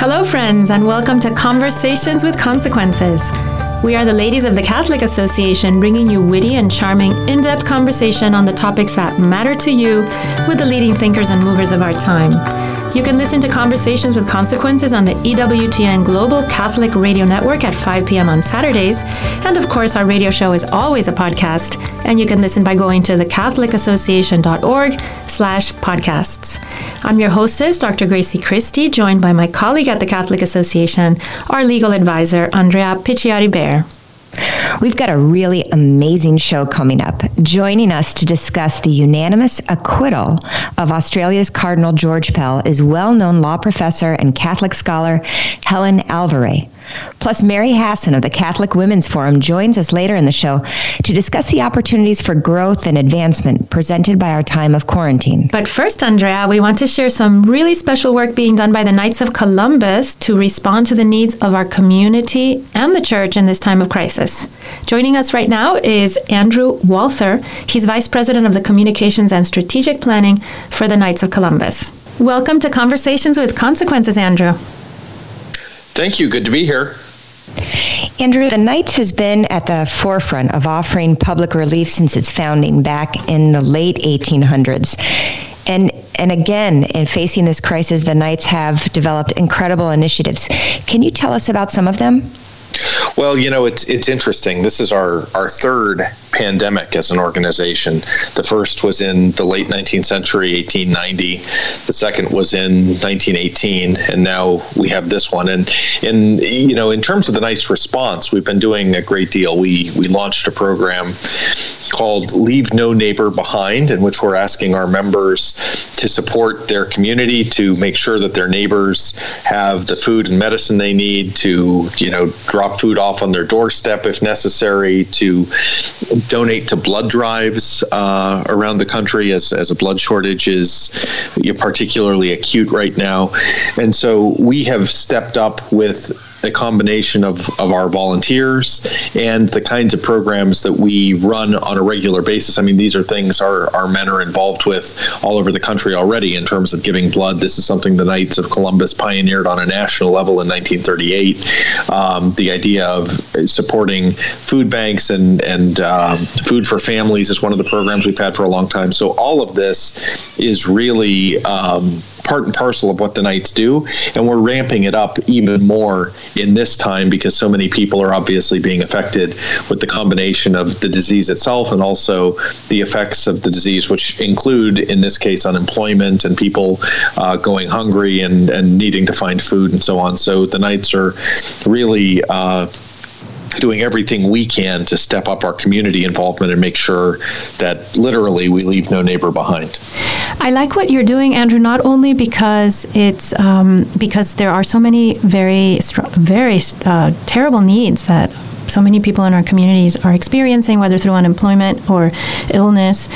Hello, friends, and welcome to Conversations with Consequences. We are the ladies of the Catholic Association, bringing you witty and charming, in depth conversation on the topics that matter to you with the leading thinkers and movers of our time. You can listen to Conversations with Consequences on the EWTN Global Catholic Radio Network at 5 p.m. on Saturdays. And of course, our radio show is always a podcast, and you can listen by going to thecatholicassociation.org slash podcasts. I'm your hostess, Dr. Grazie Christie, joined by my colleague at the Catholic Association, our legal advisor, Andrea Picciotti Bayer. We've got a really amazing show coming up. Joining us to discuss the unanimous acquittal of Australia's Cardinal George Pell is well known law professor and Catholic scholar Helen Alvarez. Plus, Mary Hasson of the Catholic Women's Forum joins us later in the show to discuss the opportunities for growth and advancement presented by our time of quarantine. But first, Andrea, we want to share some really special work being done by the Knights of Columbus to respond to the needs of our community and the church in this time of crisis. Joining us right now is Andrew Walther. He's Vice President of the Communications and Strategic Planning for the Knights of Columbus. Welcome to Conversations with Consequences, Andrew. Thank you. Good to be here. Andrew, the Knights has been at the forefront of offering public relief since its founding back in the late 1800s. And and again, in facing this crisis, the Knights have developed incredible initiatives. Can you tell us about some of them? Well, you know, it's it's interesting. This is our our third pandemic as an organization. The first was in the late 19th century, 1890. The second was in 1918, and now we have this one. And in you know, in terms of the Knights response, we've been doing a great deal. We we launched a program called Leave No Neighbor Behind, in which we're asking our members to support their community, to make sure that their neighbors have the food and medicine they need, to, you know, drop food off on their doorstep if necessary, to donate to blood drives uh, around the country as, as a blood shortage is particularly acute right now. And so we have stepped up with a combination of, of our volunteers and the kinds of programs that we run on a regular basis. I mean, these are things our, our men are involved with all over the country already in terms of giving blood. This is something the Knights of Columbus pioneered on a national level in 1938. Um, the idea of supporting food banks and, and um, food for families is one of the programs we've had for a long time. So all of this is really. Um, part and parcel of what the Knights do, and we're ramping it up even more in this time because so many people are obviously being affected with the combination of the disease itself and also the effects of the disease, which include, in this case, unemployment and people uh, going hungry and, and needing to find food and so on. So the Knights are really. Uh, doing everything we can to step up our community involvement and make sure that literally we leave no neighbor behind. I like what you're doing, Andrew. Not only because it's um, because there are so many very, very uh, terrible needs that so many people in our communities are experiencing, whether through unemployment or illness,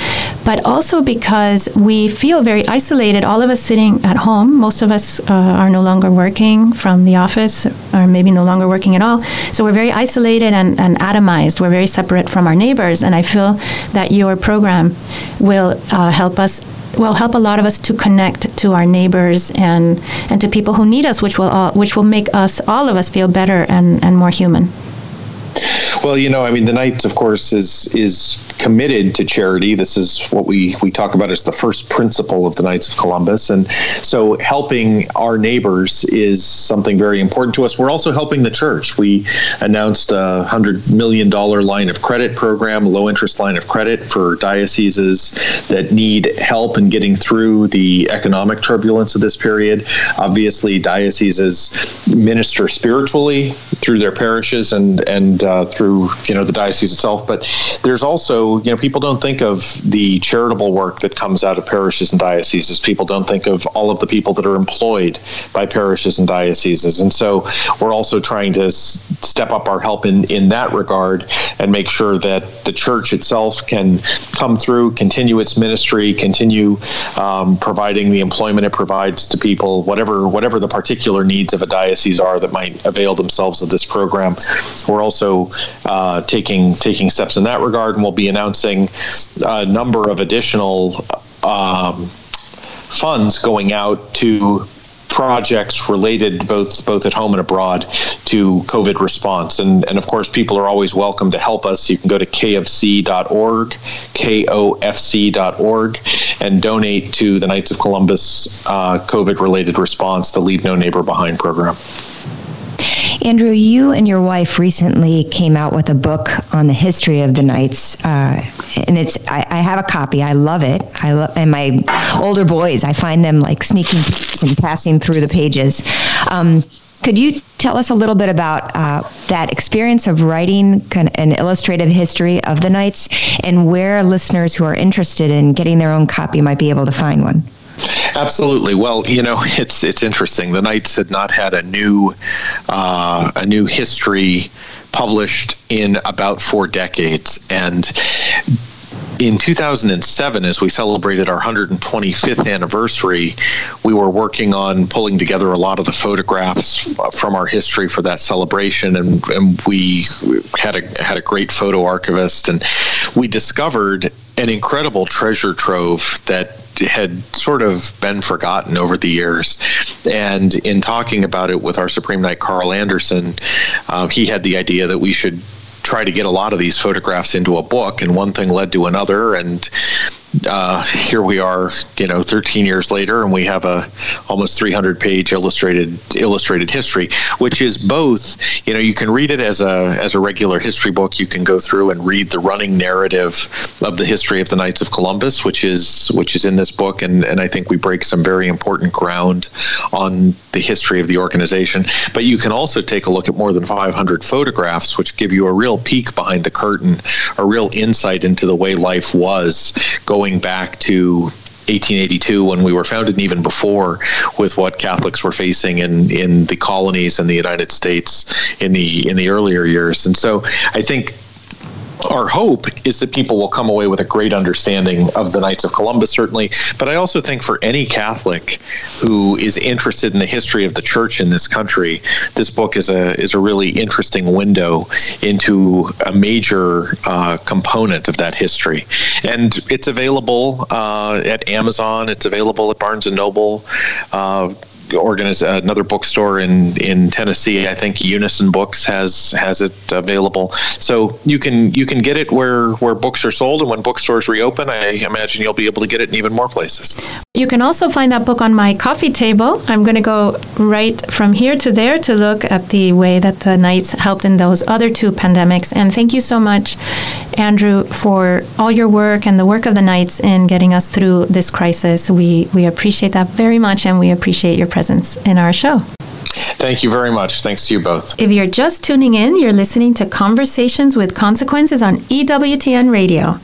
but also because we feel very isolated. All of us sitting at home, most of us uh, are no longer working from the office, or maybe no longer working at all. So we're very isolated and, and atomized. We're very separate from our neighbors. And I feel that your program will uh, help us will help a lot of us to connect to our neighbors and and to people who need us, which will uh, which will make us all of us feel better and, and more human. Well, you know, I mean, the Knights, of course, is is committed to charity. This is what we we talk about as the first principle of the Knights of Columbus, and so helping our neighbors is something very important to us. We're also helping the church. We announced a hundred million dollar line of credit program, low interest line of credit for dioceses that need help in getting through the economic turbulence of this period. Obviously, dioceses minister spiritually through their parishes and and uh, through through you know the diocese itself. But there's also you know people don't think of the charitable work that comes out of parishes and dioceses. People don't think of all of the people that are employed by parishes and dioceses, and so we're also trying to s- step up our help in in that regard and make sure that the church itself can come through, continue its ministry, continue um, providing the employment it provides to people, whatever whatever the particular needs of a diocese are that might avail themselves of this program. We're also uh, taking taking steps in that regard, and we'll be announcing a number of additional um, funds going out to projects related both both at home and abroad to COVID response. And and of course, people are always welcome to help us. You can go to kofc.org, kofc.org, and donate to the Knights of Columbus uh, COVID related response, the Leave No Neighbor Behind program. Andrew, you and your wife recently came out with a book on the history of the Knights, uh, and it's I, I, have a copy. I love it. I love, and my older boys, I find them like sneaking and passing through the pages. Um, could you tell us a little bit about uh, that experience of writing an illustrative history of the Knights and where listeners who are interested in getting their own copy might be able to find one? Absolutely. Well, you know, it's it's interesting. The Knights had not had a new uh, a new history published in about four decades, and in 2007, as we celebrated our 125th anniversary, we were working on pulling together a lot of the photographs from our history for that celebration, and, and we had a had a great photo archivist, and we discovered an incredible treasure trove that had sort of been forgotten over the years. And in talking about it with our Supreme Knight Carl Anderson, uh, he had the idea that we should try to get a lot of these photographs into a book, and one thing led to another, and uh, here we are, you know, 13 years later, and we have a almost 300 page illustrated illustrated history, which is both. You know, you can read it as a as a regular history book. You can go through and read the running narrative of the history of the Knights of Columbus, which is which is in this book, and and I think we break some very important ground on the history of the organization. But you can also take a look at more than 500 photographs, which give you a real peek behind the curtain, a real insight into the way life was going back to 1882 when we were founded and even before with what Catholics were facing in in the colonies and the United States in the in the earlier years and so I think our hope is that people will come away with a great understanding of the Knights of Columbus, certainly. But I also think for any Catholic who is interested in the history of the Church in this country, this book is a is a really interesting window into a major uh, component of that history. And it's available uh, at Amazon. It's available at Barnes and Noble. Uh, organize another bookstore in in Tennessee. I think Unison Books has has it available. So you can you can get it where where books are sold, and when bookstores reopen, I imagine you'll be able to get it in even more places. You can also find that book on my coffee table. I'm going to go right from here to there to look at the way that the Knights helped in those other two pandemics. And thank you so much, Andrew, for all your work and the work of the Knights in getting us through this crisis. We we appreciate that very much, and we appreciate your presence presence in our show. Thank you very much. Thanks to you both. If you're just tuning in, you're listening to Conversations with Consequences on EWTN Radio.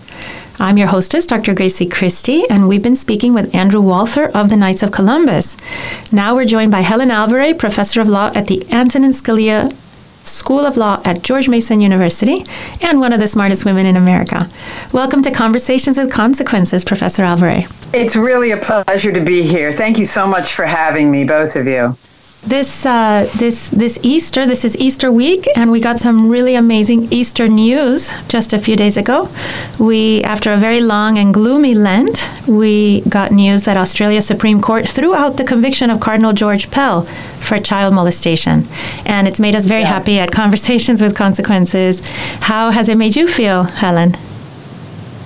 I'm your hostess, Dr. Grazie Christie, and we've been speaking with Andrew Walther of the Knights of Columbus. Now we're joined by Helen Alvarez, professor of law at the Antonin Scalia School of Law at George Mason University and one of the smartest women in America. Welcome to Conversations with Consequences, Professor Alvarez. It's really a pleasure to be here. Thank you so much for having me, both of you this uh, this this Easter. This is Easter week, and we got some really amazing Easter news just a few days ago. We, after a very long and gloomy Lent, we got news that Australia Supreme Court threw out the conviction of Cardinal George Pell for child molestation, and it's made us very yeah. happy at Conversations with Consequences. How has it made you feel, Helen?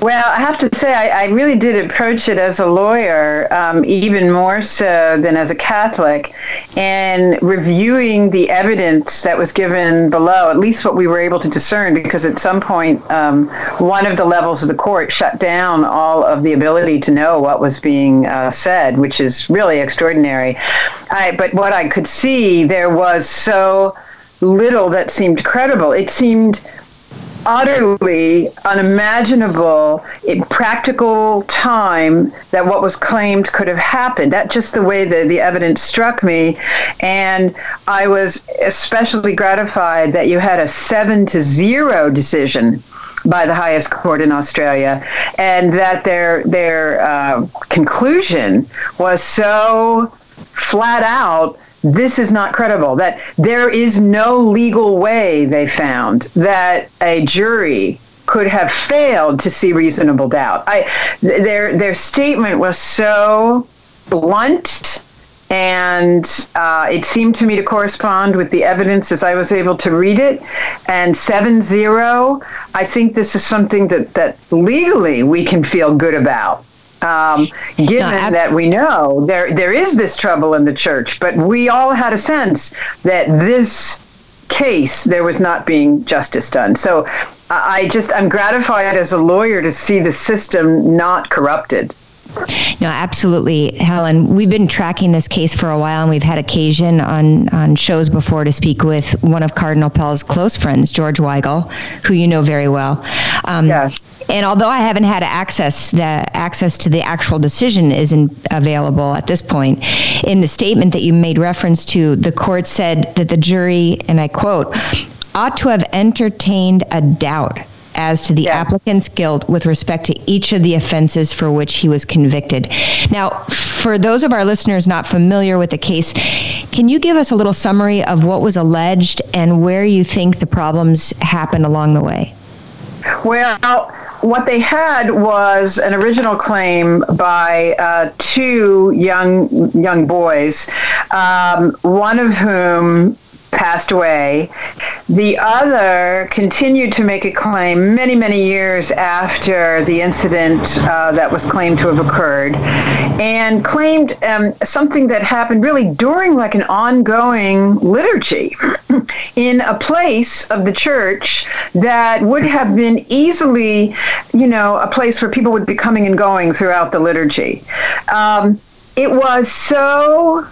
Well, I have to say, I, I, really did approach it as a lawyer, um, even more so than as a Catholic, and reviewing the evidence that was given below, at least what we were able to discern, because at some point, um, one of the levels of the court shut down all of the ability to know what was being uh, said, which is really extraordinary. I, but what I could see, there was so little that seemed credible. It seemed utterly unimaginable in practical time that what was claimed could have happened. That's just the way the, the evidence struck me. And I was especially gratified that you had a seven to zero decision by the highest court in Australia, and that their their uh, conclusion was so flat out this is not credible. That there is no legal way, they found, that a jury could have failed to see reasonable doubt. I, their, their statement was so blunt and uh, it seemed to me to correspond with the evidence as I was able to read it. And 7 0, I think this is something that, that legally we can feel good about. Um, given no, that we know there there is this trouble in the church, but we all had a sense that this case there was not being justice done. So I just I'm gratified as a lawyer to see the system not corrupted. No, absolutely, Helen. We've been tracking this case for a while, and we've had occasion on, on shows before to speak with one of Cardinal Pell's close friends, George Weigel, who you know very well. Um, yes. And although I haven't had access, the access to the actual decision isn't available at this point. In the statement that you made reference to, the court said that the jury, and I quote, ought to have entertained a doubt as to the yeah. applicant's guilt with respect to each of the offenses for which he was convicted. Now, for those of our listeners not familiar with the case, can you give us a little summary of what was alleged and where you think the problems happened along the way? Well, what they had was an original claim by uh, two young young boys, um, one of whom passed away. The other continued to make a claim many, many years after the incident uh, that was claimed to have occurred, and claimed um, something that happened really during like an ongoing liturgy in a place of the church that would have been easily, you know, a place where people would be coming and going throughout the liturgy. Um, it was so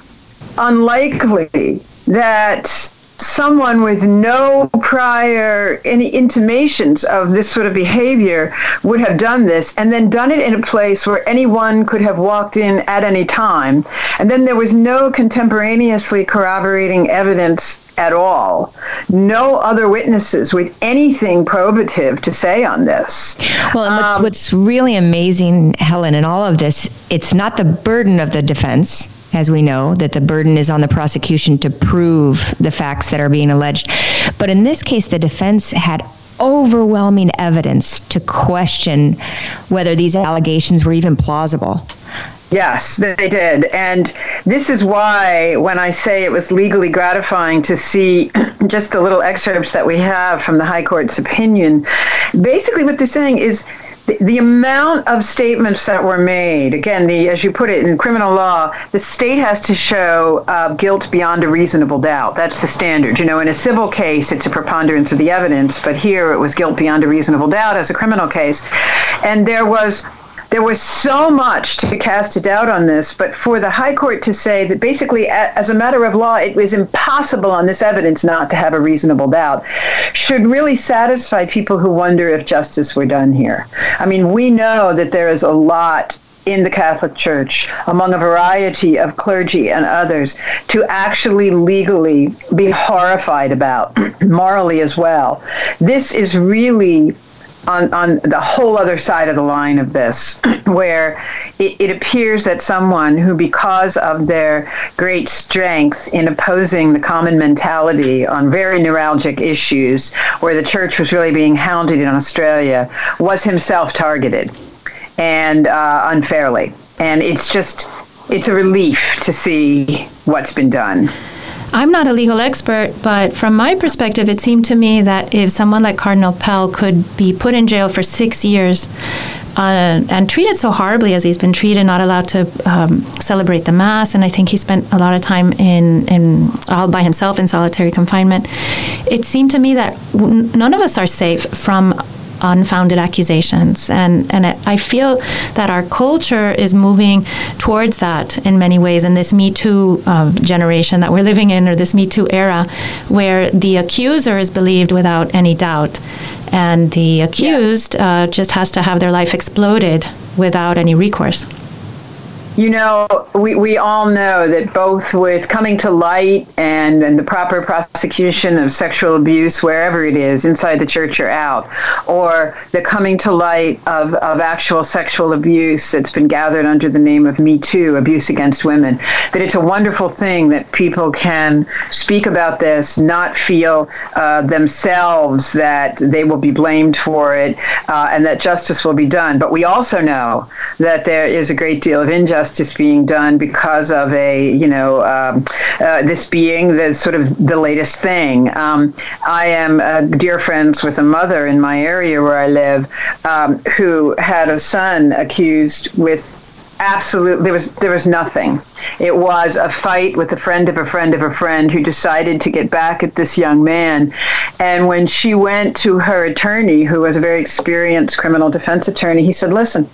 unlikely that someone with no prior any intimations of this sort of behavior would have done this and then done it in a place where anyone could have walked in at any time. And then there was no contemporaneously corroborating evidence at all. No other witnesses with anything probative to say on this. Well and what's, um, what's really amazing helen in all of this it's not the burden of the defense as we know, that the burden is on the prosecution to prove the facts that are being alleged. But in this case, the defense had overwhelming evidence to question whether these allegations were even plausible. Yes, they did. And this is why, when I say it was legally gratifying to see just the little excerpts that we have from the High Court's opinion, basically what they're saying is the, amount of statements that were made, again, the as you put it in criminal law, the state has to show uh, guilt beyond a reasonable doubt. That's the standard. You know, in a civil case, it's a preponderance of the evidence, but here it was guilt beyond a reasonable doubt as a criminal case. And there was there was so much to cast a doubt on this, but for the High Court to say that basically, as a matter of law, it was impossible on this evidence not to have a reasonable doubt should really satisfy people who wonder if justice were done here. I mean, we know that there is a lot in the Catholic Church, among a variety of clergy and others, to actually legally be horrified about, morally as well. This is really on, on the whole other side of the line of this, where it, it, appears that someone who, because of their great strength in opposing the common mentality on very neuralgic issues, where the church was really being hounded in Australia, was himself targeted and uh, unfairly. And it's just, it's a relief to see what's been done. I'm not a legal expert, but from my perspective, it seemed to me that if someone like Cardinal Pell could be put in jail for six years uh, and treated so horribly as he's been treated, not allowed to um, celebrate the Mass, and I think he spent a lot of time in, in all by himself in solitary confinement, it seemed to me that w- none of us are safe from unfounded accusations. And, and I feel that our culture is moving towards that in many ways in this Me Too uh, generation that we're living in, or this Me Too era, where the accuser is believed without any doubt. And the accused yeah. uh, just has to have their life exploded without any recourse. You know, we, we all know that both with coming to light and, and the proper prosecution of sexual abuse, wherever it is, inside the church or out, or the coming to light of, of actual sexual abuse that's been gathered under the name of Me Too, abuse against women, that it's a wonderful thing that people can speak about this, not feel uh, themselves that they will be blamed for it, uh, and that justice will be done. But we also know that there is a great deal of injustice injustice being done because of a, you know, um, uh, this being the sort of the latest thing. Um, I am uh, dear friends with a mother in my area where I live um, who had a son accused with absolutely there was there was nothing. It was a fight with a friend of a friend of a friend who decided to get back at this young man. And when she went to her attorney who was a very experienced criminal defense attorney he said listen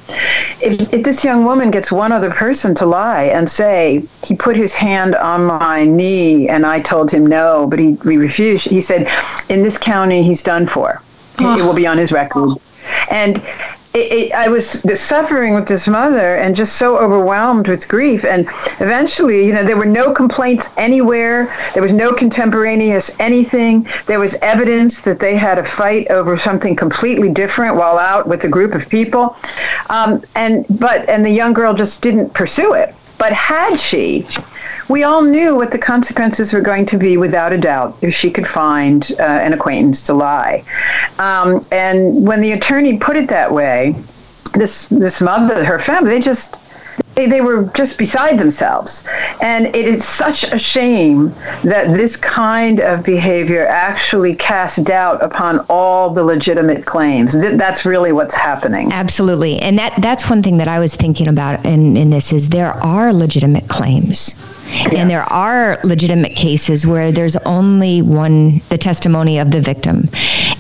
if, if this young woman gets one other person to lie and say he put his hand on my knee and i told him no but he, he refused he said in this county he's done for. Oh. it will be on his record. And it, it, I was suffering with this mother and just so overwhelmed with grief. And eventually, you know, there were no complaints anywhere. There was no contemporaneous anything. There was evidence that they had a fight over something completely different while out with a group of people. Um, and but and the young girl just didn't pursue it. But had she, we all knew what the consequences were going to be without a doubt if she could find uh, an acquaintance to lie. Um, and when the attorney put it that way, this this mother, her family, they just they, they were just beside themselves. And it is such a shame that this kind of behavior actually casts doubt upon all the legitimate claims. That's really what's happening. Absolutely. And that that's one thing that I was thinking about in, in this is there are legitimate claims. And there are legitimate cases where there's only one, the testimony of the victim.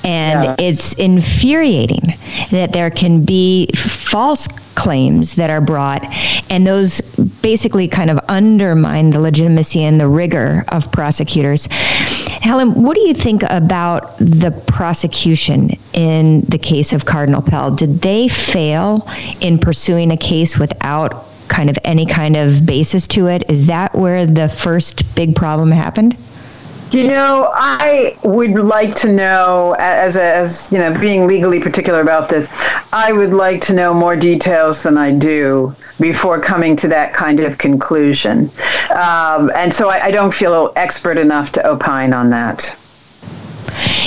And it's infuriating that there can be false claims that are brought, and those basically kind of undermine the legitimacy and the rigor of prosecutors. Helen, what do you think about the prosecution in the case of Cardinal Pell? Did they fail in pursuing a case without kind of any kind of basis to it? Is that where the first big problem happened? You know, I would like to know, as, as you know, being legally particular about this, I would like to know more details than I do before coming to that kind of conclusion. Um, and so I, I don't feel expert enough to opine on that.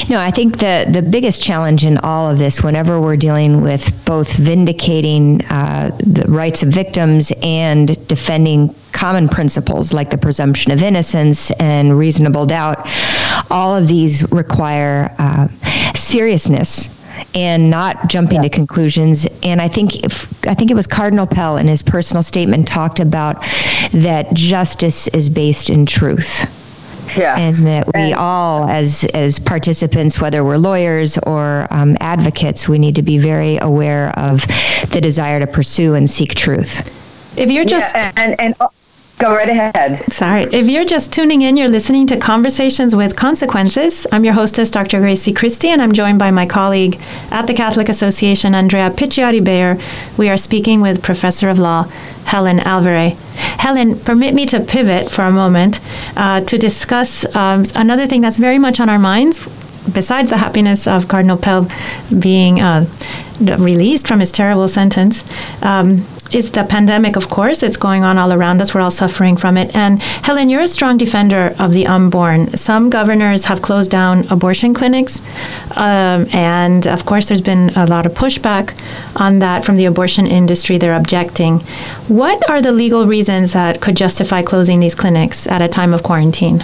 No, I think the the biggest challenge in all of this, whenever we're dealing with both vindicating uh, the rights of victims and defending common principles like the presumption of innocence and reasonable doubt, all of these require uh, seriousness and not jumping to conclusions. And I think if, I think it was Cardinal Pell in his personal statement talked about that justice is based in truth. And that we and, all, as as participants, whether we're lawyers or um, advocates, we need to be very aware of the desire to pursue and seek truth. If you're just yeah, and, and, and Go right ahead. Sorry. If you're just tuning in, you're listening to Conversations with Consequences. I'm your hostess, Dr. Grazie Christie, and I'm joined by my colleague at the Catholic Association, Andrea Picciotti Bayer. We are speaking with Professor of Law, Helen Alvarez. Helen, permit me to pivot for a moment uh, to discuss um, another thing that's very much on our minds, besides the happiness of Cardinal Pell being uh, released from his terrible sentence. Um, is the pandemic, of course. It's going on all around us. We're all suffering from it. And Helen, you're a strong defender of the unborn. Some governors have closed down abortion clinics. Um, and of course, there's been a lot of pushback on that from the abortion industry. They're objecting. What are the legal reasons that could justify closing these clinics at a time of quarantine?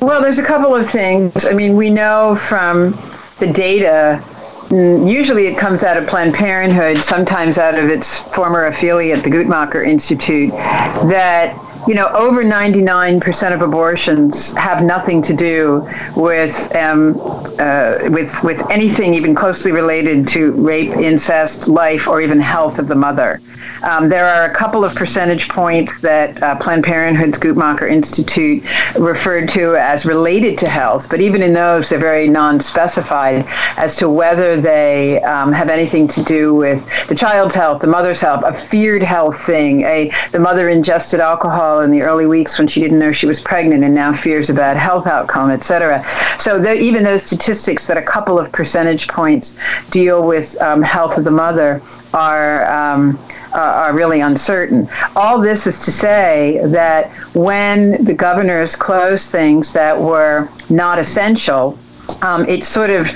Well, there's a couple of things. I mean, we know from the data usually it comes out of Planned Parenthood, sometimes out of its former affiliate, the Guttmacher Institute, that you know, over 99% of abortions have nothing to do with um, uh, with with anything even closely related to rape, incest, life, or even health of the mother. Um, there are a couple of percentage points that uh, Planned Parenthood's Guttmacher Institute referred to as related to health, but even in those, they're very non-specified as to whether they um, have anything to do with the child's health, the mother's health, a feared health thing. A the mother ingested alcohol in the early weeks when she didn't know she was pregnant and now fears a bad health outcome, et cetera. So the, even those statistics that a couple of percentage points deal with um, health of the mother are. Um, are really uncertain. All this is to say that when the governors closed things that were not essential, um, it sort of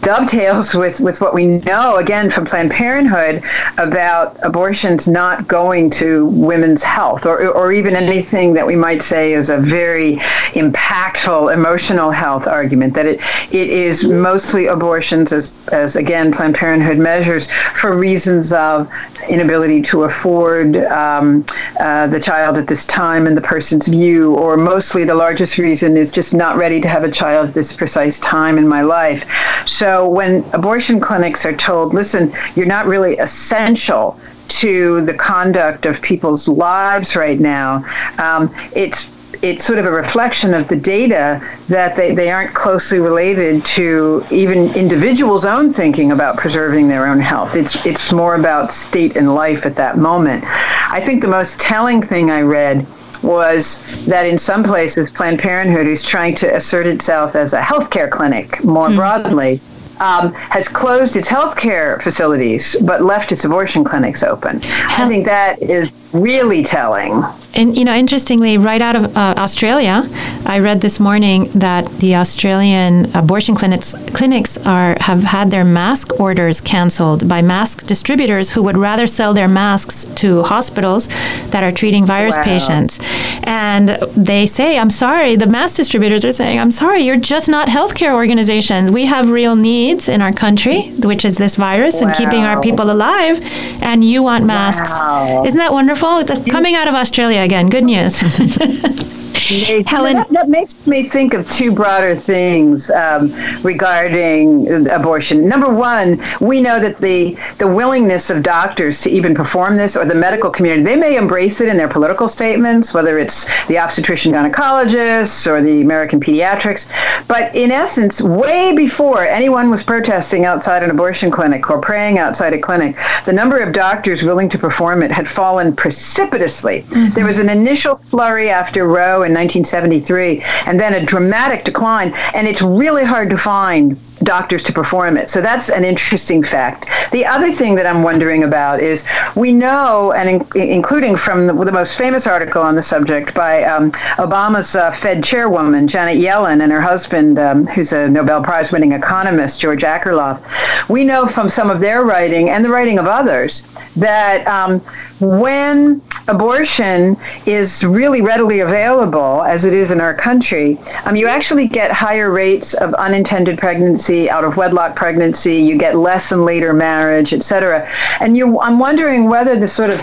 dovetails with, with what we know, again, from Planned Parenthood about abortions not going to women's health or, or even anything that we might say is a very impactful emotional health argument, that it, it is mostly abortions, as, as again, Planned Parenthood measures, for reasons of inability to afford um, uh, the child at this time in the person's view, or mostly the largest reason is just not ready to have a child at this precise time in my life. So when abortion clinics are told, listen, you're not really essential to the conduct of people's lives right now, um, it's it's sort of a reflection of the data that they, they aren't closely related to even individuals' own thinking about preserving their own health. It's it's more about state and life at that moment. I think the most telling thing I read was that in some places Planned Parenthood is trying to assert itself as a healthcare clinic more mm-hmm. broadly. Um, has closed its healthcare facilities but left its abortion clinics open. I think that is really telling. And you know, interestingly, right out of uh, Australia, I read this morning that the Australian abortion clinics clinics are have had their mask orders canceled by mask distributors who would rather sell their masks to hospitals that are treating virus wow. patients. And they say, "I'm sorry." The mask distributors are saying, "I'm sorry. You're just not healthcare organizations. We have real needs in our country, which is this virus wow. and keeping our people alive, and you want masks." Wow. Isn't that wonderful? Wonderful. coming out of Australia again. Good news. Helen, that, that, makes me think of two broader things um, regarding abortion. Number one, we know that the the willingness of doctors to even perform this, or the medical community, they may embrace it in their political statements, whether it's the obstetrician gynecologists or the American pediatrics. But in essence, way before anyone was protesting outside an abortion clinic or praying outside a clinic, the number of doctors willing to perform it had fallen precipitously. Mm-hmm. There was an initial flurry after Roe in 1973, and then a dramatic decline. And it's really hard to find doctors to perform it. So that's an interesting fact. The other thing that I'm wondering about is we know, and in, including from the, the, most famous article on the subject by um, Obama's uh, Fed chairwoman, Janet Yellen, and her husband, um, who's a Nobel Prize winning economist, George Akerlof, we know from some of their writing and the writing of others that um, when abortion is really readily available, as it is in our country, um, you actually get higher rates of unintended pregnancy, out of wedlock pregnancy, you get less in later marriage, et cetera. And you, I'm wondering whether the sort of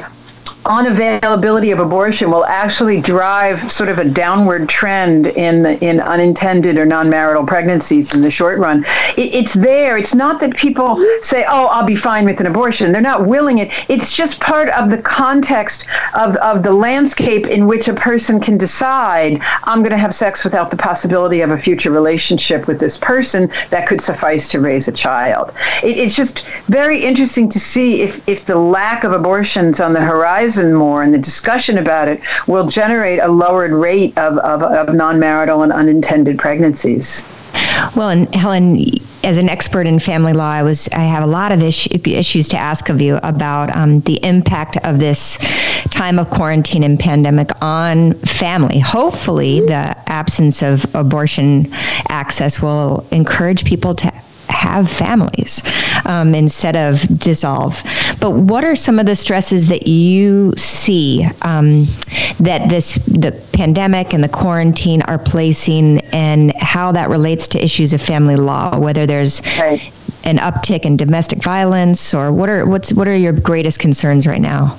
unavailability of abortion will actually drive sort of a downward trend in in unintended or non-marital pregnancies in the short run. It, it's there. It's not that people say, "Oh, I'll be fine with an abortion." They're not willing it. It's just part of the context of of the landscape in which a person can decide, "I'm going to have sex without the possibility of a future relationship with this person that could suffice to raise a child." It, it's just very interesting to see if if the lack of abortions on the horizon and more and the discussion about it will generate a lowered rate of, of, of non marital and unintended pregnancies. Well, and Helen, as an expert in family law, I was I have a lot of issue, issues to ask of you about um, the impact of this time of quarantine and pandemic on family. Hopefully, the absence of abortion access will encourage people to have families um, instead of dissolve. But what are some of the stresses that you see um, that this the pandemic and the quarantine are placing, and how that relates to issues of family law? Whether there's right. an uptick in domestic violence, or what are what's what are your greatest concerns right now?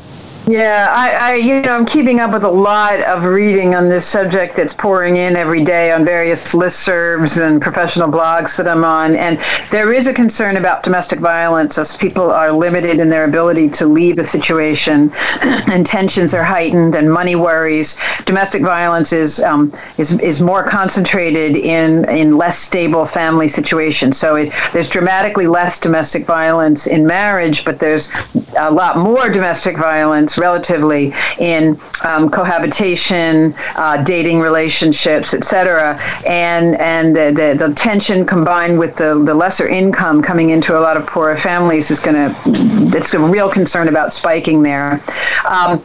Yeah, I, I, you know, I'm keeping up with a lot of reading on this subject that's pouring in every day on various listservs and professional blogs that I'm on. And there is a concern about domestic violence as people are limited in their ability to leave a situation and tensions are heightened and money worries. Domestic violence is, um, is, is more concentrated in, in less stable family situations. So it, there's dramatically less domestic violence in marriage, but there's a lot more domestic violence relatively in um, cohabitation, uh, dating relationships, etc. And and the, the, the, tension combined with the, the lesser income coming into a lot of poorer families is going to it's a real concern about spiking there. Um,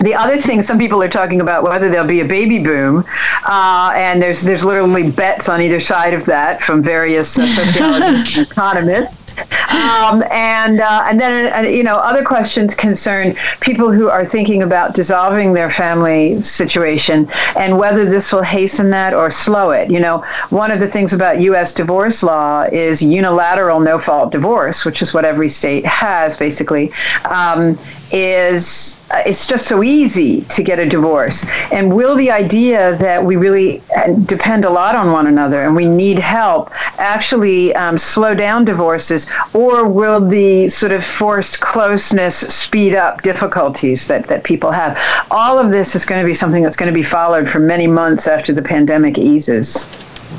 the other thing, some people are talking about whether there'll be a baby boom, uh, and there's there's literally bets on either side of that from various uh, sociologists and economists. Um, and uh, and then uh, you know other questions concern people who are thinking about dissolving their family situation and whether this will hasten that or slow it. You know, one of the things about U.S. divorce law is unilateral no fault divorce, which is what every state has basically. Um, is uh, it's just so easy to get a divorce. And will the idea that we really uh, depend a lot on one another and we need help actually um, slow down divorces, or will the sort of forced closeness speed up difficulties that, that people have? All of this is going to be something that's going to be followed for many months after the pandemic eases.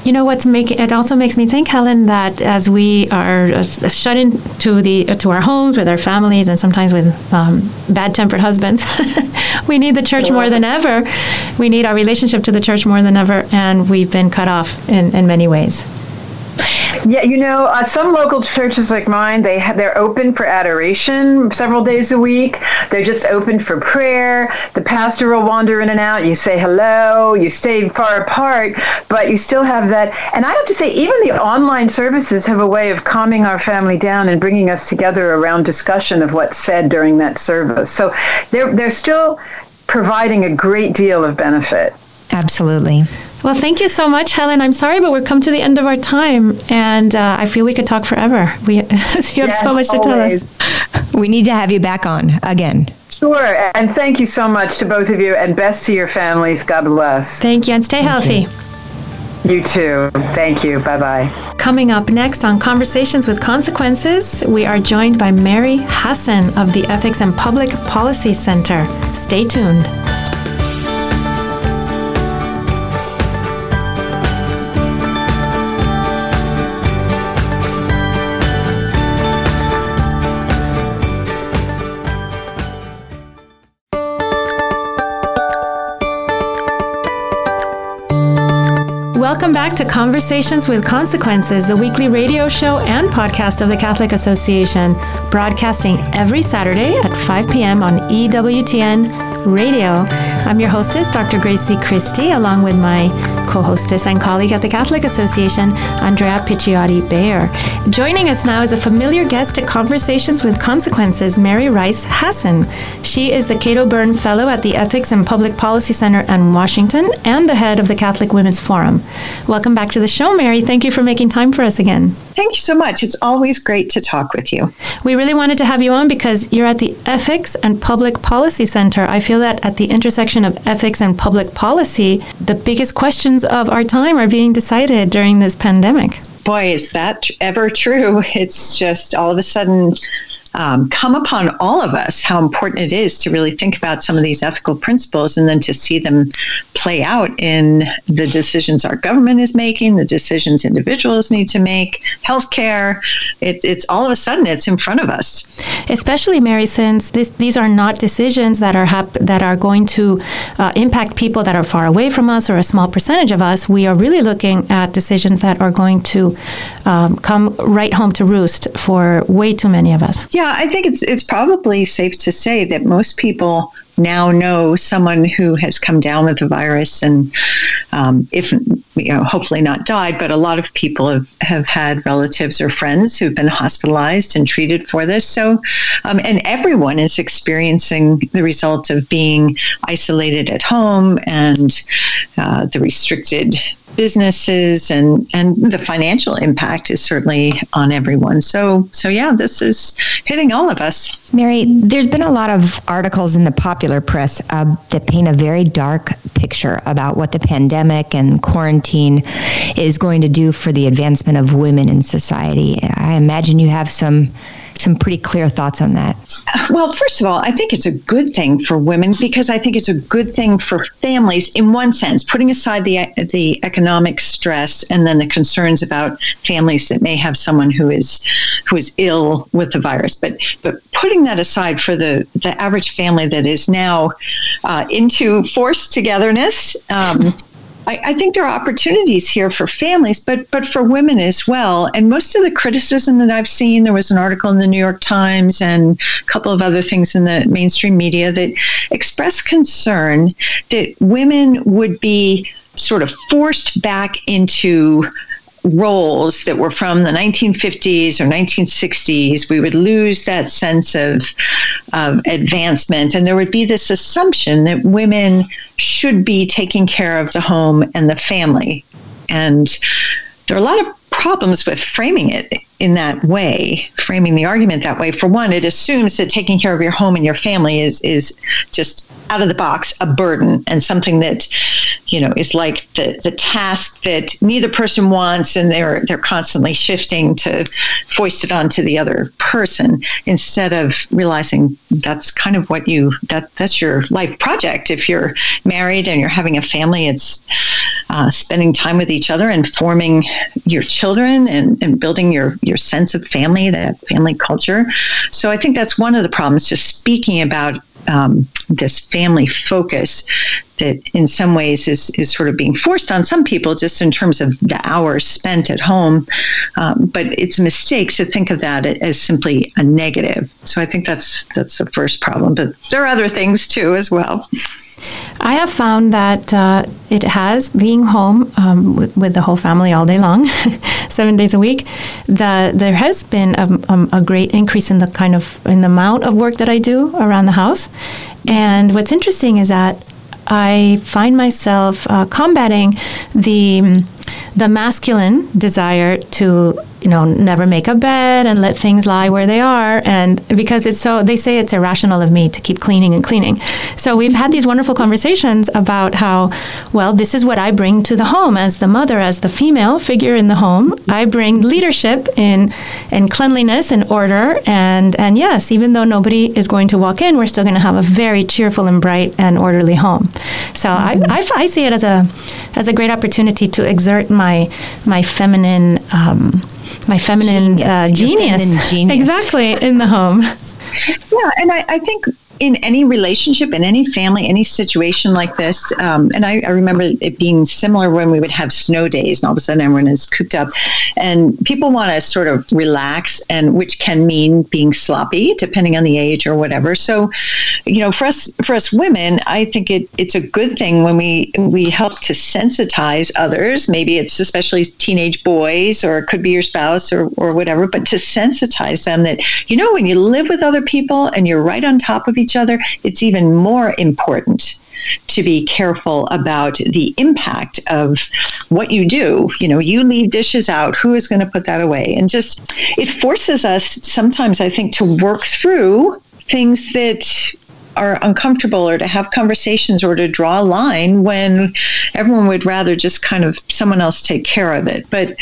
You know what's making it also makes me think, Helen, that as we are uh, shut into the uh, to our homes with our families and sometimes with um, bad-tempered husbands, we need the church more than ever. We need our relationship to the church more than ever, and we've been cut off in, in many ways. Yeah, you know, uh, some local churches like mine, they ha- they're open for adoration several days a week. They're just open for prayer. The pastor will wander in and out. You say hello. You stay far apart, but you still have that. And I have to say, even the online services have a way of calming our family down and bringing us together around discussion of what's said during that service. So they're they're still providing a great deal of benefit. Absolutely. Well, thank you so much, Helen. I'm sorry, but we've come to the end of our time, and uh, I feel we could talk forever. We you have yes, so much to tell us. We need to have you back on again. Sure, and thank you so much to both of you, and best to your families. God bless. Thank you, and stay healthy. You. you too. Thank you. Bye bye. Coming up next on Conversations with Consequences, we are joined by Mary Hasson of the Ethics and Public Policy Center. Stay tuned. Welcome back to Conversations with Consequences, the weekly radio show and podcast of the Catholic Association, broadcasting every Saturday at 5 p.m. on EWTN Radio. I'm your hostess, Dr. Grazie Christie, along with my co hostess and colleague at the Catholic Association, Andrea Picciotti Bayer. Joining us now is a familiar guest at Conversations with Consequences, Mary Rice Hasson. She is the Kate O'Beirne Fellow at the Ethics and Public Policy Center in Washington and the head of the Catholic Women's Forum. Welcome back to the show, Mary. Thank you for making time for us again. Thank you so much. It's always great to talk with you. We really wanted to have you on because you're at the Ethics and Public Policy Center. I feel that at the intersection of ethics and public policy, the biggest questions of our time are being decided during this pandemic. Boy, is that ever true? It's just all of a sudden um, come upon all of us how important it is to really think about some of these ethical principles and then to see them play out in the decisions our government is making, the decisions individuals need to make, healthcare. It, it's all of a sudden it's in front of us. Especially, Mary, since this, these are not decisions that are hap- that are going to uh, impact people that are far away from us or a small percentage of us. We are really looking at decisions that are going to um, come right home to roost for way too many of us. Yeah, yeah, I think it's it's probably safe to say that most people now know someone who has come down with the virus and um, if you know hopefully not died but a lot of people have, have had relatives or friends who've been hospitalized and treated for this. So um, and everyone is experiencing the result of being isolated at home and uh, the restricted businesses and and the financial impact is certainly on everyone. So so yeah, this is hitting all of us. Mary, there's been a lot of articles in the popular press uh, that paint a very dark picture about what the pandemic and quarantine is going to do for the advancement of women in society. I imagine you have some some pretty clear thoughts on that. Well, first of all, I think it's a good thing for women because I think it's a good thing for families in one sense, putting aside the the economic stress and then the concerns about families that may have someone who is who is ill with the virus. But but putting that aside for the the average family that is now uh, into forced togetherness. Um, I, I, think there are opportunities here for families, but but for women as well. And most of the criticism that I've seen, there was an article in the New York Times and a couple of other things in the mainstream media that expressed concern that women would be sort of forced back into roles that were from the 1950s or 1960s, we would lose that sense of, of advancement. And there would be this assumption that women should be taking care of the home and the family. And there are a lot of problems with framing it in that way, framing the argument that way. For one, it assumes that taking care of your home and your family is is just out of the box a burden and something that you know is like the, the task that neither person wants and they're they're constantly shifting to foist it onto the other person instead of realizing that's kind of what you that that's your life project if you're married and you're having a family it's uh, spending time with each other and forming your children and, and building your your sense of family that family culture so i think that's one of the problems just speaking about um, this family focus that in some ways is, is sort of being forced on some people just in terms of the hours spent at home. Um, but it's a mistake to think of that as simply a negative. So I think that's that's the first problem. But there are other things too as well. I have found that uh, it has being home um, with, with, the whole family all day long, seven days a week. That there has been a, a, a, great increase in the kind of in the amount of work that I do around the house. And what's interesting is that I find myself uh, combating the the masculine desire to you know never make a bed and let things lie where they are. And because it's so they say it's irrational of me to keep cleaning and cleaning. So we've had these wonderful conversations about how well this is what i bring to the home as the mother as the female figure in the home. I bring leadership in in cleanliness and order. And and yes even though nobody is going to walk in we're still going to have a very cheerful and bright and orderly home. So mm-hmm. I, I, I see it as a as a great opportunity to exert my my feminine um, my feminine genius, uh, genius. Feminine genius. exactly in the home. Yeah, and I, I think in any relationship, in any family, any situation like this, um, and I, I, remember it being similar when we would have snow days, and all of a sudden everyone is cooped up, and people want to sort of relax, and which can mean being sloppy, depending on the age or whatever. So, you know, for us, for us women, I think it, it's a good thing when we we help to sensitize others. Maybe it's especially teenage boys, or it could be your spouse, or or whatever, but to sensitize them that you know when you live with other people and you're right on top of each each other, it's even more important to be careful about the impact of what you do. You know, you leave dishes out, who is going to put that away? And just it forces us sometimes, I think, to work through things that are uncomfortable or to have conversations or to draw a line when everyone would rather just kind of someone else take care of it. But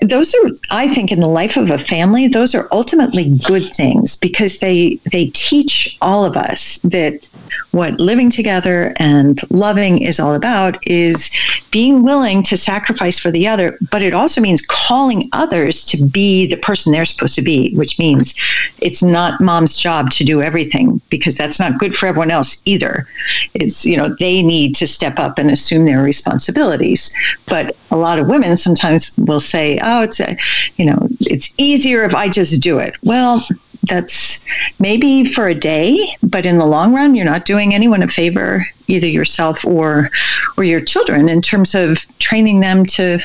those are i think in the life of a family those are ultimately good things because they they teach all of us that what living together and loving is all about is being willing to sacrifice for the other but it also means calling others to be the person they're supposed to be which means it's not mom's job to do everything because that's not good for everyone else either it's you know they need to step up and assume their responsibilities but a lot of women sometimes will say oh, it's a, you know, it's easier if I just do it. Well, that's maybe for a day, but in the long run, you're not doing anyone a favor, either yourself or or your children, in terms of training them to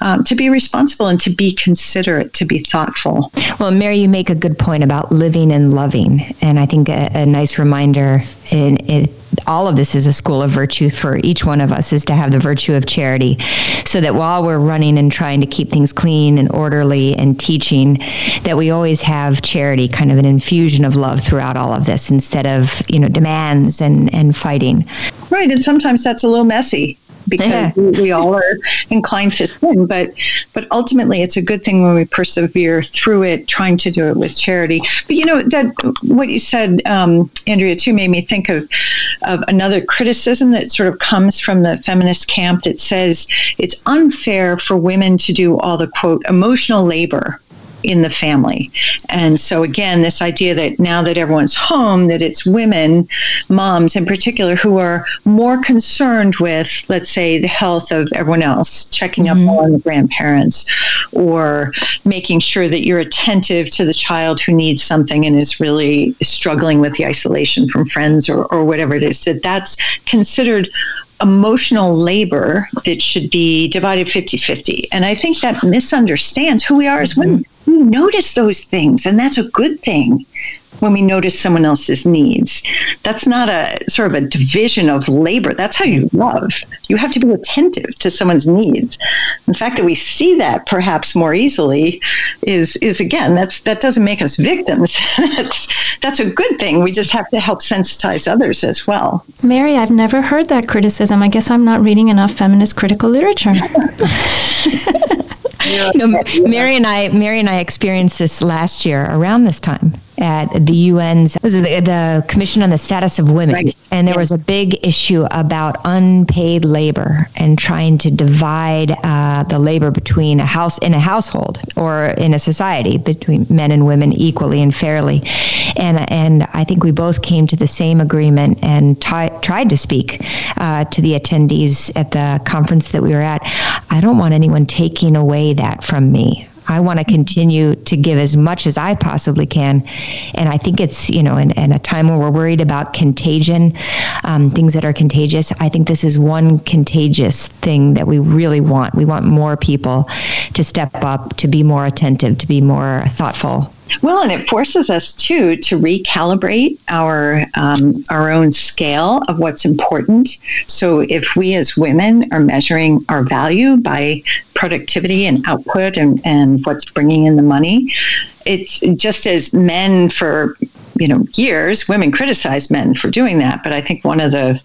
um, to be responsible and to be considerate, to be thoughtful. Well, Mary, you make a good point about living and loving, and I think a, a nice reminder in, in all of this is a school of virtue for each one of us is to have the virtue of charity. So that while we're running and trying to keep things clean and orderly and teaching that we always have charity kind of an infusion of love throughout all of this instead of you know demands and and fighting. Right and sometimes that's a little messy because yeah. we all are inclined to sin. But but ultimately, it's a good thing when we persevere through it, trying to do it with charity. But you know that what you said, um, Andrea, too, made me think of of another criticism that sort of comes from the feminist camp that says it's unfair for women to do all the quote emotional labor in the family. And so, again, this idea that now that everyone's home, that it's women, moms in particular, who are more concerned with, let's say, the health of everyone else, checking mm-hmm. up on the grandparents, or making sure that you're attentive to the child who needs something and is really struggling with the isolation from friends or, or whatever it is, that that's considered emotional labor that should be divided 50 50. And I think that misunderstands who we are as women. Mm-hmm. We notice those things, and that's a good thing when we notice someone else's needs. That's not a sort of a division of labor. That's how you love. You have to be attentive to someone's needs. The fact that we see that perhaps more easily is is again that's that doesn't make us victims. that's that's a good thing. We just have to help sensitize others as well. Mary, I've never heard that criticism. I guess I'm not reading enough feminist critical literature. you know, Mary and I, Mary and I experienced this last year around this time at the UN's the, the, Commission on the Status of Women, right. and there was a big issue about unpaid labor and trying to divide uh, the labor between a house in a household or in a society between men and women equally and fairly, and and I think we both came to the same agreement and t- tried to speak uh, to the attendees at the conference that we were at. I don't want anyone taking away that from me. I want to continue to give as much as I possibly can. And I think it's, you know, in, in a time where we're worried about contagion, um, things that are contagious, I think this is one contagious thing that we really want. We want more people to step up, to be more attentive, to be more thoughtful well, and it forces us too to recalibrate our um, our own scale of what's important. So, if we as women are measuring our value by productivity and output and, and what's bringing in the money, it's just as men for you know years women criticized men for doing that but i think one of the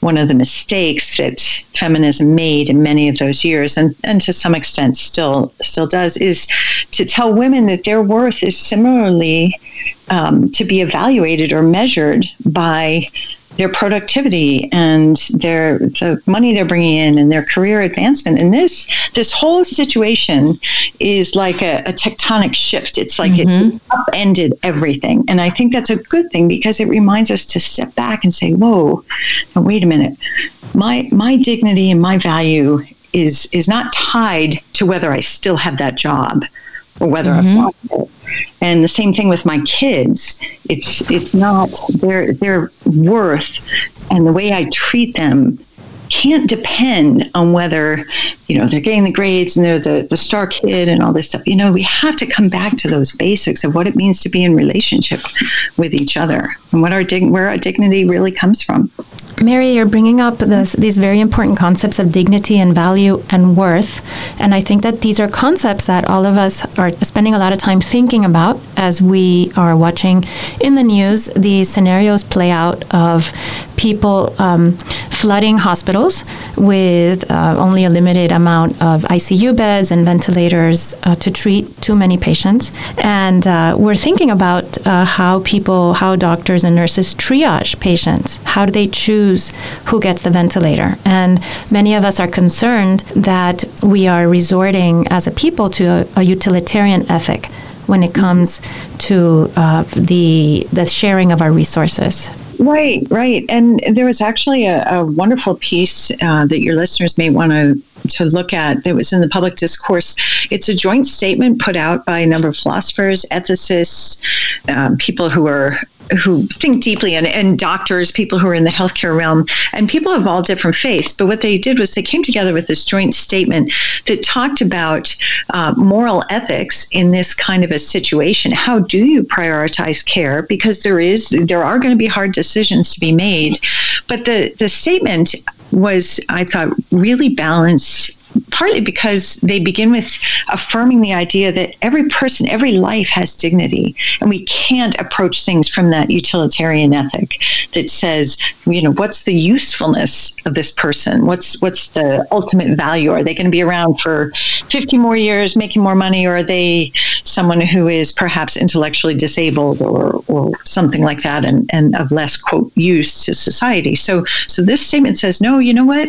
one of the mistakes that feminism made in many of those years and and to some extent still still does is to tell women that their worth is similarly um, to be evaluated or measured by their productivity and their the money they're bringing in and their career advancement. And this this whole situation is like a, a tectonic shift. It's like mm-hmm. it upended everything, and I think that's a good thing because it reminds us to step back and say, "Whoa, wait a minute, my my dignity and my value." Is, is not tied to whether I still have that job or whether mm-hmm. I've lost it. And the same thing with my kids. It's it's not their their worth and the way I treat them can't depend on whether you know they're getting the grades and they're the, the star kid and all this stuff you know we have to come back to those basics of what it means to be in relationship with each other and what our dig- where our dignity really comes from Mary, you're bringing up this, these very important concepts of dignity and value and worth. And I think that these are concepts that all of us are spending a lot of time thinking about as we are watching in the news these scenarios play out of people um, flooding hospitals with uh, only a limited amount of ICU beds and ventilators uh, to treat too many patients. And uh, we're thinking about uh, how people, how doctors and nurses triage patients. How do they choose? who gets the ventilator. And many of us are concerned that we are resorting as a people to a, a utilitarian ethic when it comes to uh, the the sharing of our resources. Right, right. And there was actually a, a wonderful piece uh, that your listeners may want to to look at that was in the public discourse. It's a joint statement put out by a number of philosophers, ethicists, um, people who are who think deeply and, and doctors, people who are in the healthcare realm, and people of all different faiths. But what they did was they came together with this joint statement that talked about uh, moral ethics in this kind of a situation. How do you prioritize care? Because there is there are going to be hard decisions to be made. But the the statement was, I thought, really balanced partly because they begin with affirming the idea that every person, every life has dignity, and we can't approach things from that utilitarian ethic that says, you know, what's the usefulness of this person? What's what's the ultimate value? Are they going to be around for 50 more years, making more money, or are they, someone who is perhaps intellectually disabled or, or something like that and, and of less quote use to society. So so this statement says, no, you know what?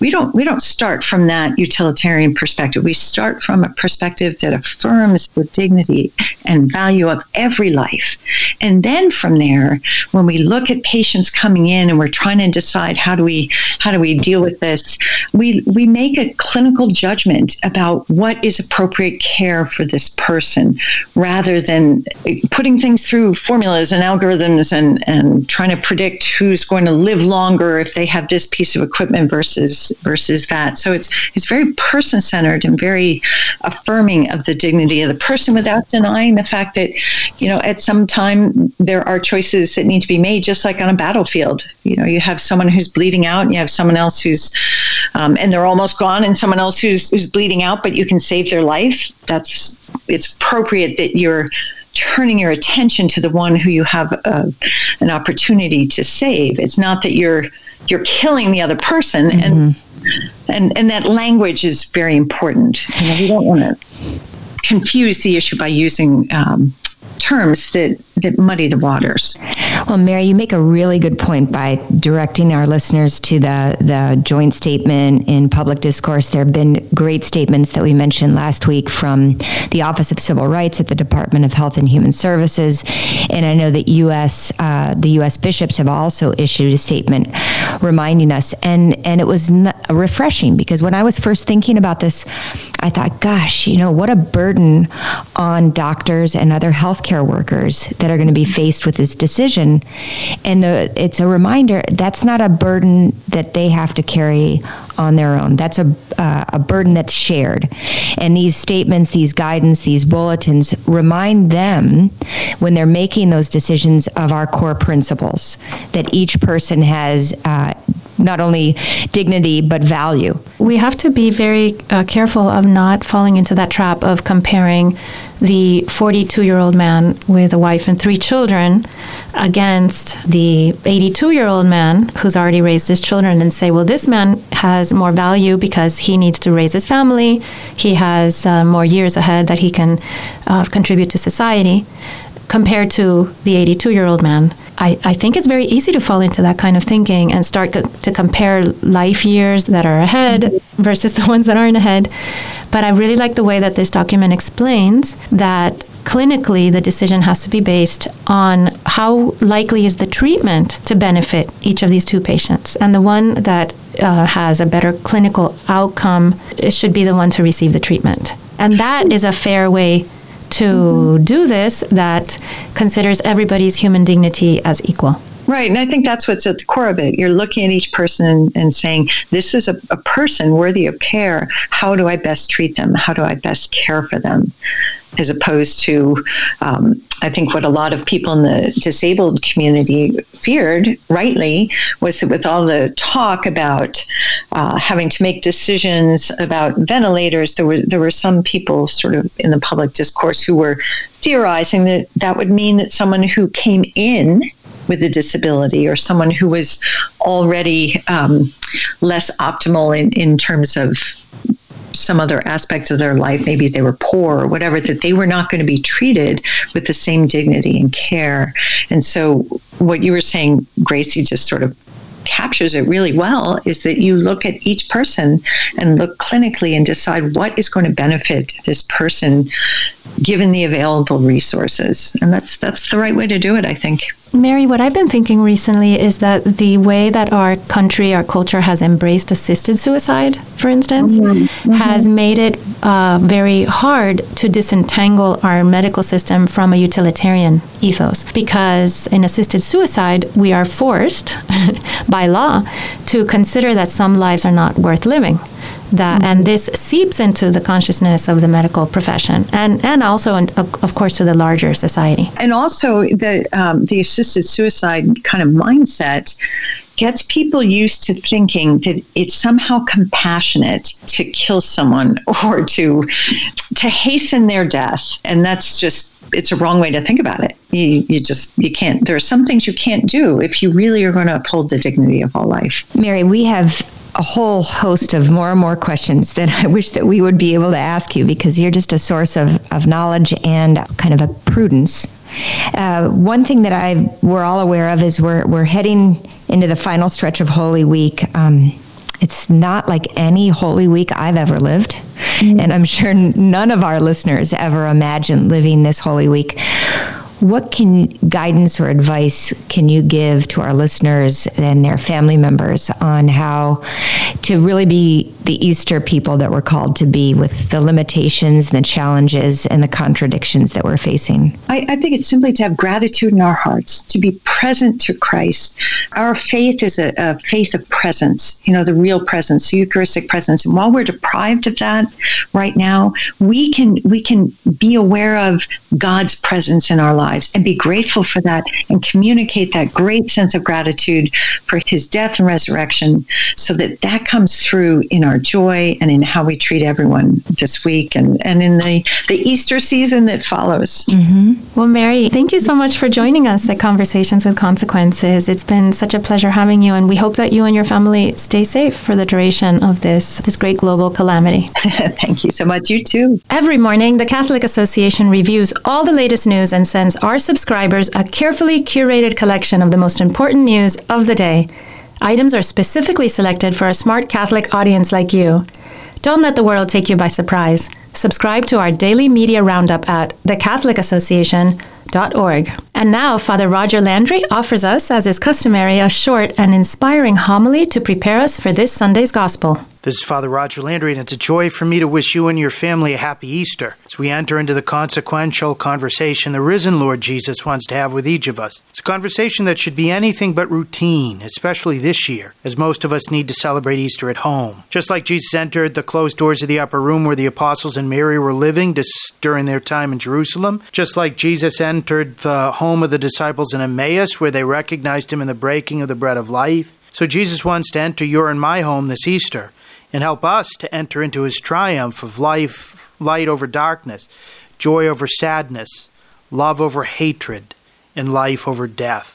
We don't we don't start from that utilitarian perspective. We start from a perspective that affirms the dignity and value of every life. And then from there, when we look at patients coming in and we're trying to decide how do we how do we deal with this, we we make a clinical judgment about what is appropriate care for this person rather than putting things through formulas and algorithms and, and trying to predict who's going to live longer if they have this piece of equipment versus versus that. So it's it's very person centered and very affirming of the dignity of the person without denying the fact that, you know, at some time there are choices that need to be made, just like on a battlefield. You know, you have someone who's bleeding out and you have someone else who's um, and they're almost gone and someone else who's who's bleeding out, but you can save their life. That's it's appropriate that you're turning your attention to the one who you have uh, an opportunity to save. It's not that you're you're killing the other person, mm-hmm. and and and that language is very important. You know, we don't want to confuse the issue by using um, terms that, that muddy the waters. Well, Mary, you make a really good point by directing our listeners to the, the joint statement in public discourse. There have been great statements that we mentioned last week from the Office of Civil Rights at the Department of Health and Human Services. And I know that U.S. Uh, the U.S. bishops have also issued a statement reminding us. And, and it was refreshing because when I was first thinking about this, I thought, gosh, you know, what a burden on doctors and other healthcare workers that are going to be faced with this decision. And the, it's a reminder that's not a burden that they have to carry on their own. That's a, uh, a burden that's shared. And these statements, these guidance, these bulletins remind them when they're making those decisions of our core principles that each person has uh, not only dignity but value. We have to be very uh, careful of not falling into that trap of comparing the 42 year old man with a wife and three children against the 82 year old man who's already raised his children and say, well, this man has more value because he needs to raise his family, he has uh, more years ahead that he can uh, contribute to society compared to the 82 year old man. I, I think it's very easy to fall into that kind of thinking and start co- to compare life years that are ahead versus the ones that aren't ahead. But I really like the way that this document explains that clinically the decision has to be based on how likely is the treatment to benefit each of these two patients. And the one that uh, has a better clinical outcome should be the one to receive the treatment. And that is a fair way to mm-hmm. do this that considers everybody's human dignity as equal. Right. And I think that's what's at the core of it. You're looking at each person and, saying, this is a, a, person worthy of care. How do I best treat them? How do I best care for them? As opposed to, um, I think what a lot of people in the disabled community feared, rightly, was that with all the talk about uh, having to make decisions about ventilators, there were there were some people sort of in the public discourse who were theorizing that that would mean that someone who came in with a disability or someone who was already um, less optimal in, in terms of some other aspect of their life, maybe they were poor or whatever, that they were not going to be treated with the same dignity and care. And so, what you were saying, Grazie, just sort of captures it really well is that you look at each person and look clinically and decide what is going to benefit this person given the available resources and that's that's the right way to do it i think Mary, what I've been thinking recently is that the way that our country, our culture has embraced assisted suicide, for instance, mm-hmm. Mm-hmm. has made it uh, very hard to disentangle our medical system from a utilitarian ethos. Because in assisted suicide, we are forced by law to consider that some lives are not worth living that and this seeps into the consciousness of the medical profession and and also of course to the larger society. And also the um, the assisted suicide kind of mindset gets people used to thinking that it's somehow compassionate to kill someone or to to hasten their death. And that's just it's a wrong way to think about it. You, you just you can't there are some things you can't do if you really are going to uphold the dignity of all life. Mary we have a whole host of more and more questions that I wish that we would be able to ask you because you're just a source of, of knowledge and kind of a prudence. Uh, one thing that I we're all aware of is we're we're heading into the final stretch of Holy Week. Um, it's not like any Holy Week I've ever lived. Mm-hmm. And I'm sure none of our listeners ever imagined living this Holy Week. What can guidance or advice can you give to our listeners and their family members on how to really be the Easter people that we're called to be with the limitations, the challenges, and the contradictions that we're facing? I, I think it's simply to have gratitude in our hearts, to be present to Christ. Our faith is a, a faith of presence, you know, the real presence, the Eucharistic presence. And while we're deprived of that right now, we can we can be aware of God's presence in our lives lives and be grateful for that and communicate that great sense of gratitude for his death and resurrection so that that comes through in our joy and in how we treat everyone this week and, and in the, the Easter season that follows. Mm-hmm. Well, Mary, thank you so much for joining us at Conversations with Consequences. It's been such a pleasure having you, and we hope that you and your family stay safe for the duration of this, this great global calamity. thank you so much. You too. Every morning, the Catholic Association reviews all the latest news and sends our subscribers a carefully curated collection of the most important news of the day. Items are specifically selected for a smart Catholic audience like you. Don't let the world take you by surprise. Subscribe to our daily media roundup at thecatholicassociation.org. And now, Father Roger Landry offers us, as is customary, a short and inspiring homily to prepare us for this Sunday's Gospel. This is Father Roger Landry, and it's a joy for me to wish you and your family a happy Easter as we enter into the consequential conversation the risen Lord Jesus wants to have with each of us. It's a conversation that should be anything but routine, especially this year, as most of us need to celebrate Easter at home. Just like Jesus entered the closed doors of the upper room where the apostles and Mary were living during their time in Jerusalem, just like Jesus entered the home of the disciples in Emmaus where they recognized him in the breaking of the bread of life. So Jesus wants to enter your and my home this Easter and help us to enter into his triumph of life, light over darkness, joy over sadness, love over hatred, and life over death.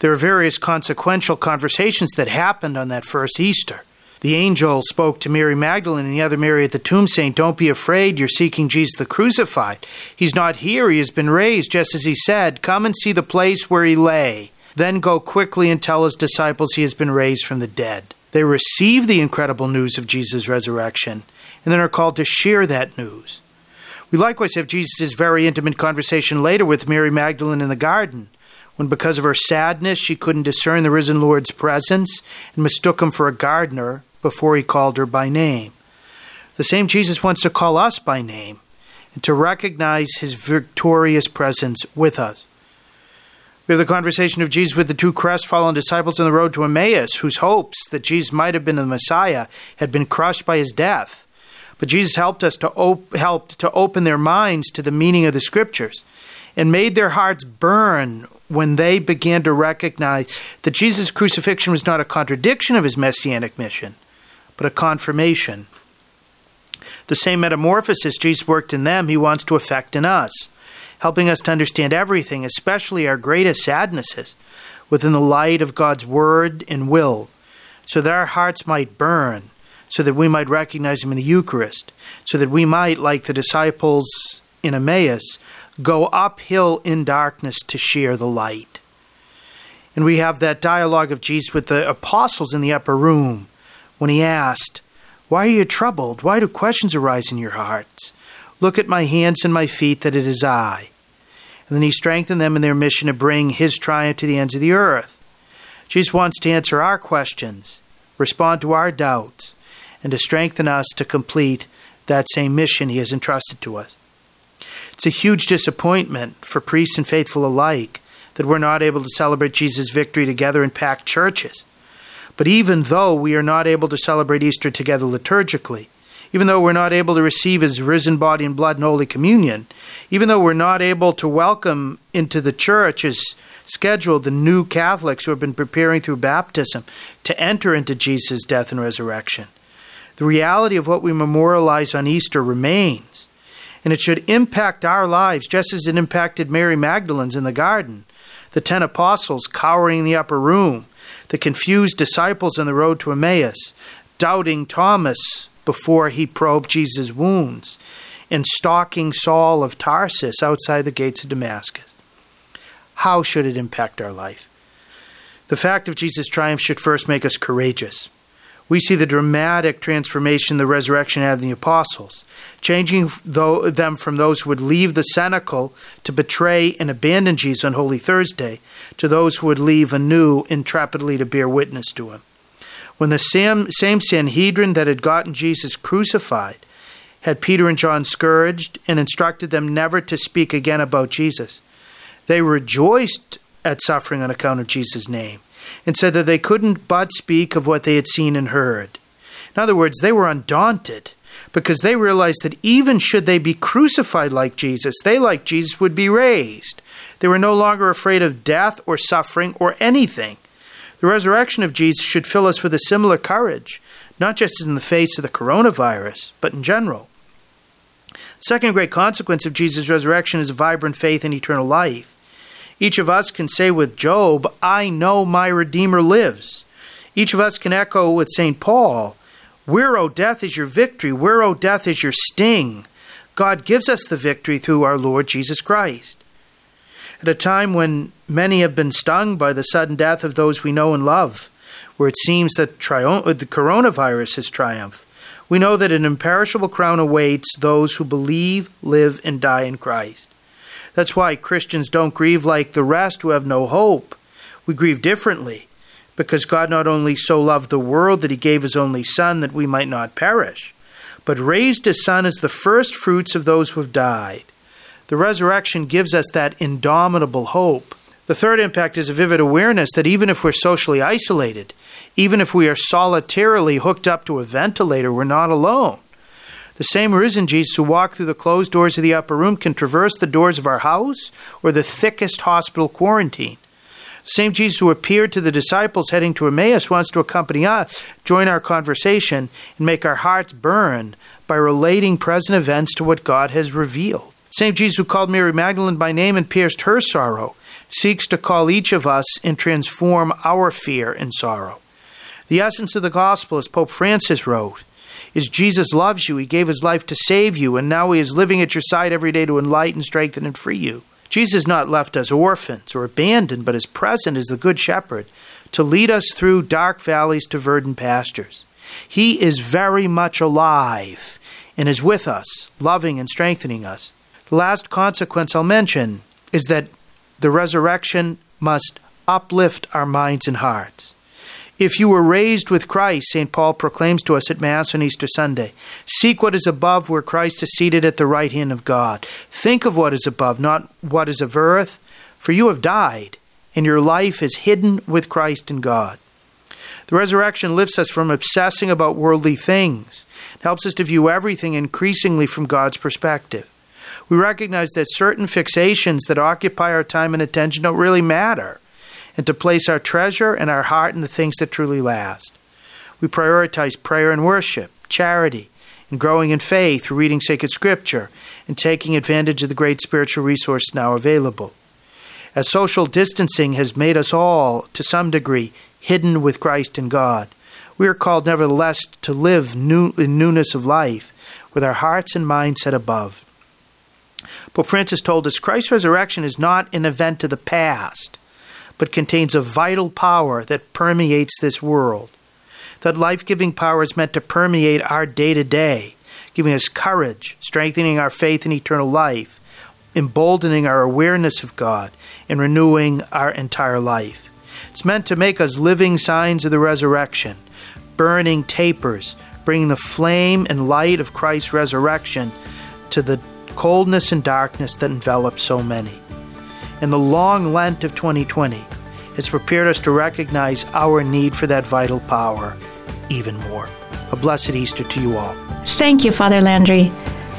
There are various consequential conversations that happened on that first Easter. The angel spoke to Mary Magdalene and the other Mary at the tomb, saying, Don't be afraid, you're seeking Jesus the crucified. He's not here, he has been raised, just as he said. Come and see the place where he lay. Then go quickly and tell his disciples he has been raised from the dead. They receive the incredible news of Jesus' resurrection and then are called to share that news. We likewise have Jesus' very intimate conversation later with Mary Magdalene in the garden, when because of her sadness she couldn't discern the risen Lord's presence and mistook him for a gardener before he called her by name. The same Jesus wants to call us by name and to recognize his victorious presence with us. We have the conversation of Jesus with the two crestfallen disciples on the road to Emmaus, whose hopes that Jesus might have been the Messiah had been crushed by his death. But Jesus helped us to op- helped to open their minds to the meaning of the scriptures and made their hearts burn when they began to recognize that Jesus' crucifixion was not a contradiction of his messianic mission, but a confirmation. The same metamorphosis Jesus worked in them, he wants to effect in us helping us to understand everything, especially our greatest sadnesses, within the light of God's word and will, so that our hearts might burn, so that we might recognize Him in the Eucharist, so that we might, like the disciples in Emmaus, go uphill in darkness to share the light. And we have that dialogue of Jesus with the apostles in the upper room when he asked, Why are you troubled? Why do questions arise in your hearts? Look at my hands and my feet, that it is I. And then he strengthened them in their mission to bring his triumph to the ends of the earth. Jesus wants to answer our questions, respond to our doubts, and to strengthen us to complete that same mission he has entrusted to us. It's a huge disappointment for priests and faithful alike that we're not able to celebrate Jesus' victory together in packed churches. But even though we are not able to celebrate Easter together liturgically, even though we're not able to receive his risen body and blood in Holy Communion, even though we're not able to welcome into the church as scheduled the new Catholics who have been preparing through baptism to enter into Jesus' death and resurrection. The reality of what we memorialize on Easter remains, and it should impact our lives just as it impacted Mary Magdalene's in the garden, the ten apostles cowering in the upper room, the confused disciples on the road to Emmaus, doubting Thomas before he probed Jesus' wounds, and stalking Saul of Tarsus outside the gates of Damascus. How should it impact our life? The fact of Jesus' triumph should first make us courageous. We see the dramatic transformation the resurrection had in the apostles, changing them from those who would leave the cenacle to betray and abandon Jesus on Holy Thursday to those who would leave anew intrepidly to bear witness to him. When the same, same Sanhedrin that had gotten Jesus crucified had Peter and John scourged and instructed them never to speak again about Jesus, they rejoiced at suffering on account of Jesus' name and said that they couldn't but speak of what they had seen and heard. In other words, they were undaunted because they realized that even should they be crucified like Jesus, they, like Jesus, would be raised. They were no longer afraid of death or suffering or anything. The resurrection of Jesus should fill us with a similar courage, not just in the face of the coronavirus, but in general. Second great consequence of Jesus' resurrection is a vibrant faith in eternal life. Each of us can say with Job, I know my Redeemer lives. Each of us can echo with St. Paul, Where, O death, is your victory? Where, O death, is your sting? God gives us the victory through our Lord Jesus Christ. At a time when many have been stung by the sudden death of those we know and love, where it seems that triumph, uh, the coronavirus has triumphed, we know that an imperishable crown awaits those who believe, live, and die in Christ. That's why Christians don't grieve like the rest who have no hope. We grieve differently because God not only so loved the world that he gave his only Son that we might not perish, but raised his Son as the first fruits of those who have died. The resurrection gives us that indomitable hope. The third impact is a vivid awareness that even if we're socially isolated, even if we are solitarily hooked up to a ventilator, we're not alone. The same risen Jesus who walked through the closed doors of the upper room can traverse the doors of our house or the thickest hospital quarantine. The same Jesus who appeared to the disciples heading to Emmaus wants to accompany us, join our conversation, and make our hearts burn by relating present events to what God has revealed. Same Jesus who called Mary Magdalene by name and pierced her sorrow seeks to call each of us and transform our fear and sorrow. The essence of the gospel, as Pope Francis wrote, is Jesus loves you. He gave his life to save you, and now he is living at your side every day to enlighten, strengthen, and free you. Jesus not left us orphans or abandoned, but is present as the Good Shepherd to lead us through dark valleys to verdant pastures. He is very much alive and is with us, loving and strengthening us. The last consequence I'll mention is that the resurrection must uplift our minds and hearts. If you were raised with Christ, St. Paul proclaims to us at Mass on Easter Sunday, seek what is above where Christ is seated at the right hand of God. Think of what is above, not what is of earth, for you have died, and your life is hidden with Christ in God. The resurrection lifts us from obsessing about worldly things. It helps us to view everything increasingly from God's perspective. We recognize that certain fixations that occupy our time and attention don't really matter and to place our treasure and our heart in the things that truly last. We prioritize prayer and worship, charity, and growing in faith through reading sacred scripture and taking advantage of the great spiritual resources now available. As social distancing has made us all, to some degree, hidden with Christ and God, we are called nevertheless to live new, in newness of life, with our hearts and minds set above. Pope Francis told us Christ's resurrection is not an event of the past, but contains a vital power that permeates this world. That life giving power is meant to permeate our day to day, giving us courage, strengthening our faith in eternal life, emboldening our awareness of God, and renewing our entire life. It's meant to make us living signs of the resurrection, burning tapers, bringing the flame and light of Christ's resurrection to the coldness and darkness that envelop so many and the long Lent of 2020 has prepared us to recognize our need for that vital power even more. A blessed Easter to you all. Thank you, Father Landry.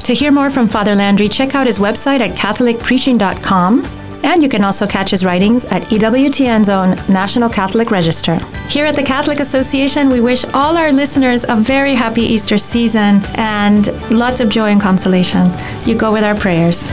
To hear more from Father Landry, check out his website at CatholicPreaching.com. And you can also catch his writings at EWTN's own National Catholic Register. Here at the Catholic Association, we wish all our listeners a very happy Easter season and lots of joy and consolation. You go with our prayers.